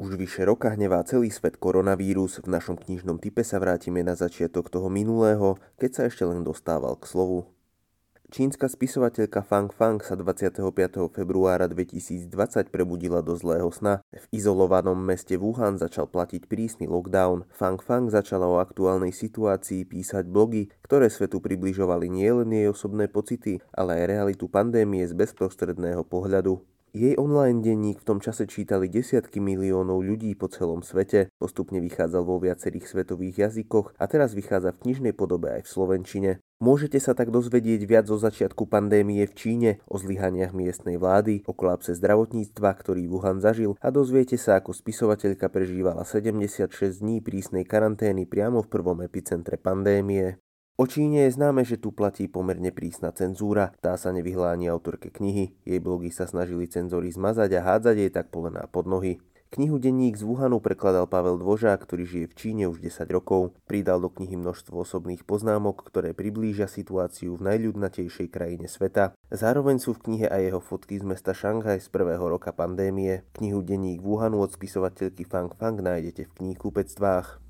Už vyše roka hnevá celý svet koronavírus. V našom knižnom type sa vrátime na začiatok toho minulého, keď sa ešte len dostával k slovu. Čínska spisovateľka Fang Fang sa 25. februára 2020 prebudila do zlého sna. V izolovanom meste Wuhan začal platiť prísny lockdown. Fang Fang začala o aktuálnej situácii písať blogy, ktoré svetu približovali nielen jej osobné pocity, ale aj realitu pandémie z bezprostredného pohľadu. Jej online denník v tom čase čítali desiatky miliónov ľudí po celom svete, postupne vychádzal vo viacerých svetových jazykoch a teraz vychádza v knižnej podobe aj v slovenčine. Môžete sa tak dozvedieť viac o začiatku pandémie v Číne, o zlyhaniach miestnej vlády, o kolapse zdravotníctva, ktorý Wuhan zažil a dozviete sa, ako spisovateľka prežívala 76 dní prísnej karantény priamo v prvom epicentre pandémie. O Číne je známe, že tu platí pomerne prísna cenzúra, tá sa nevyhlá ani autorke knihy, jej blogy sa snažili cenzory zmazať a hádzať jej tak polená pod nohy. Knihu Denník z Wuhanu prekladal Pavel Dvožák, ktorý žije v Číne už 10 rokov. Pridal do knihy množstvo osobných poznámok, ktoré priblížia situáciu v najľudnatejšej krajine sveta. Zároveň sú v knihe aj jeho fotky z mesta Šanghaj z prvého roka pandémie. Knihu Denník Wuhanu od spisovateľky Fang Fang nájdete v knihkupectvách.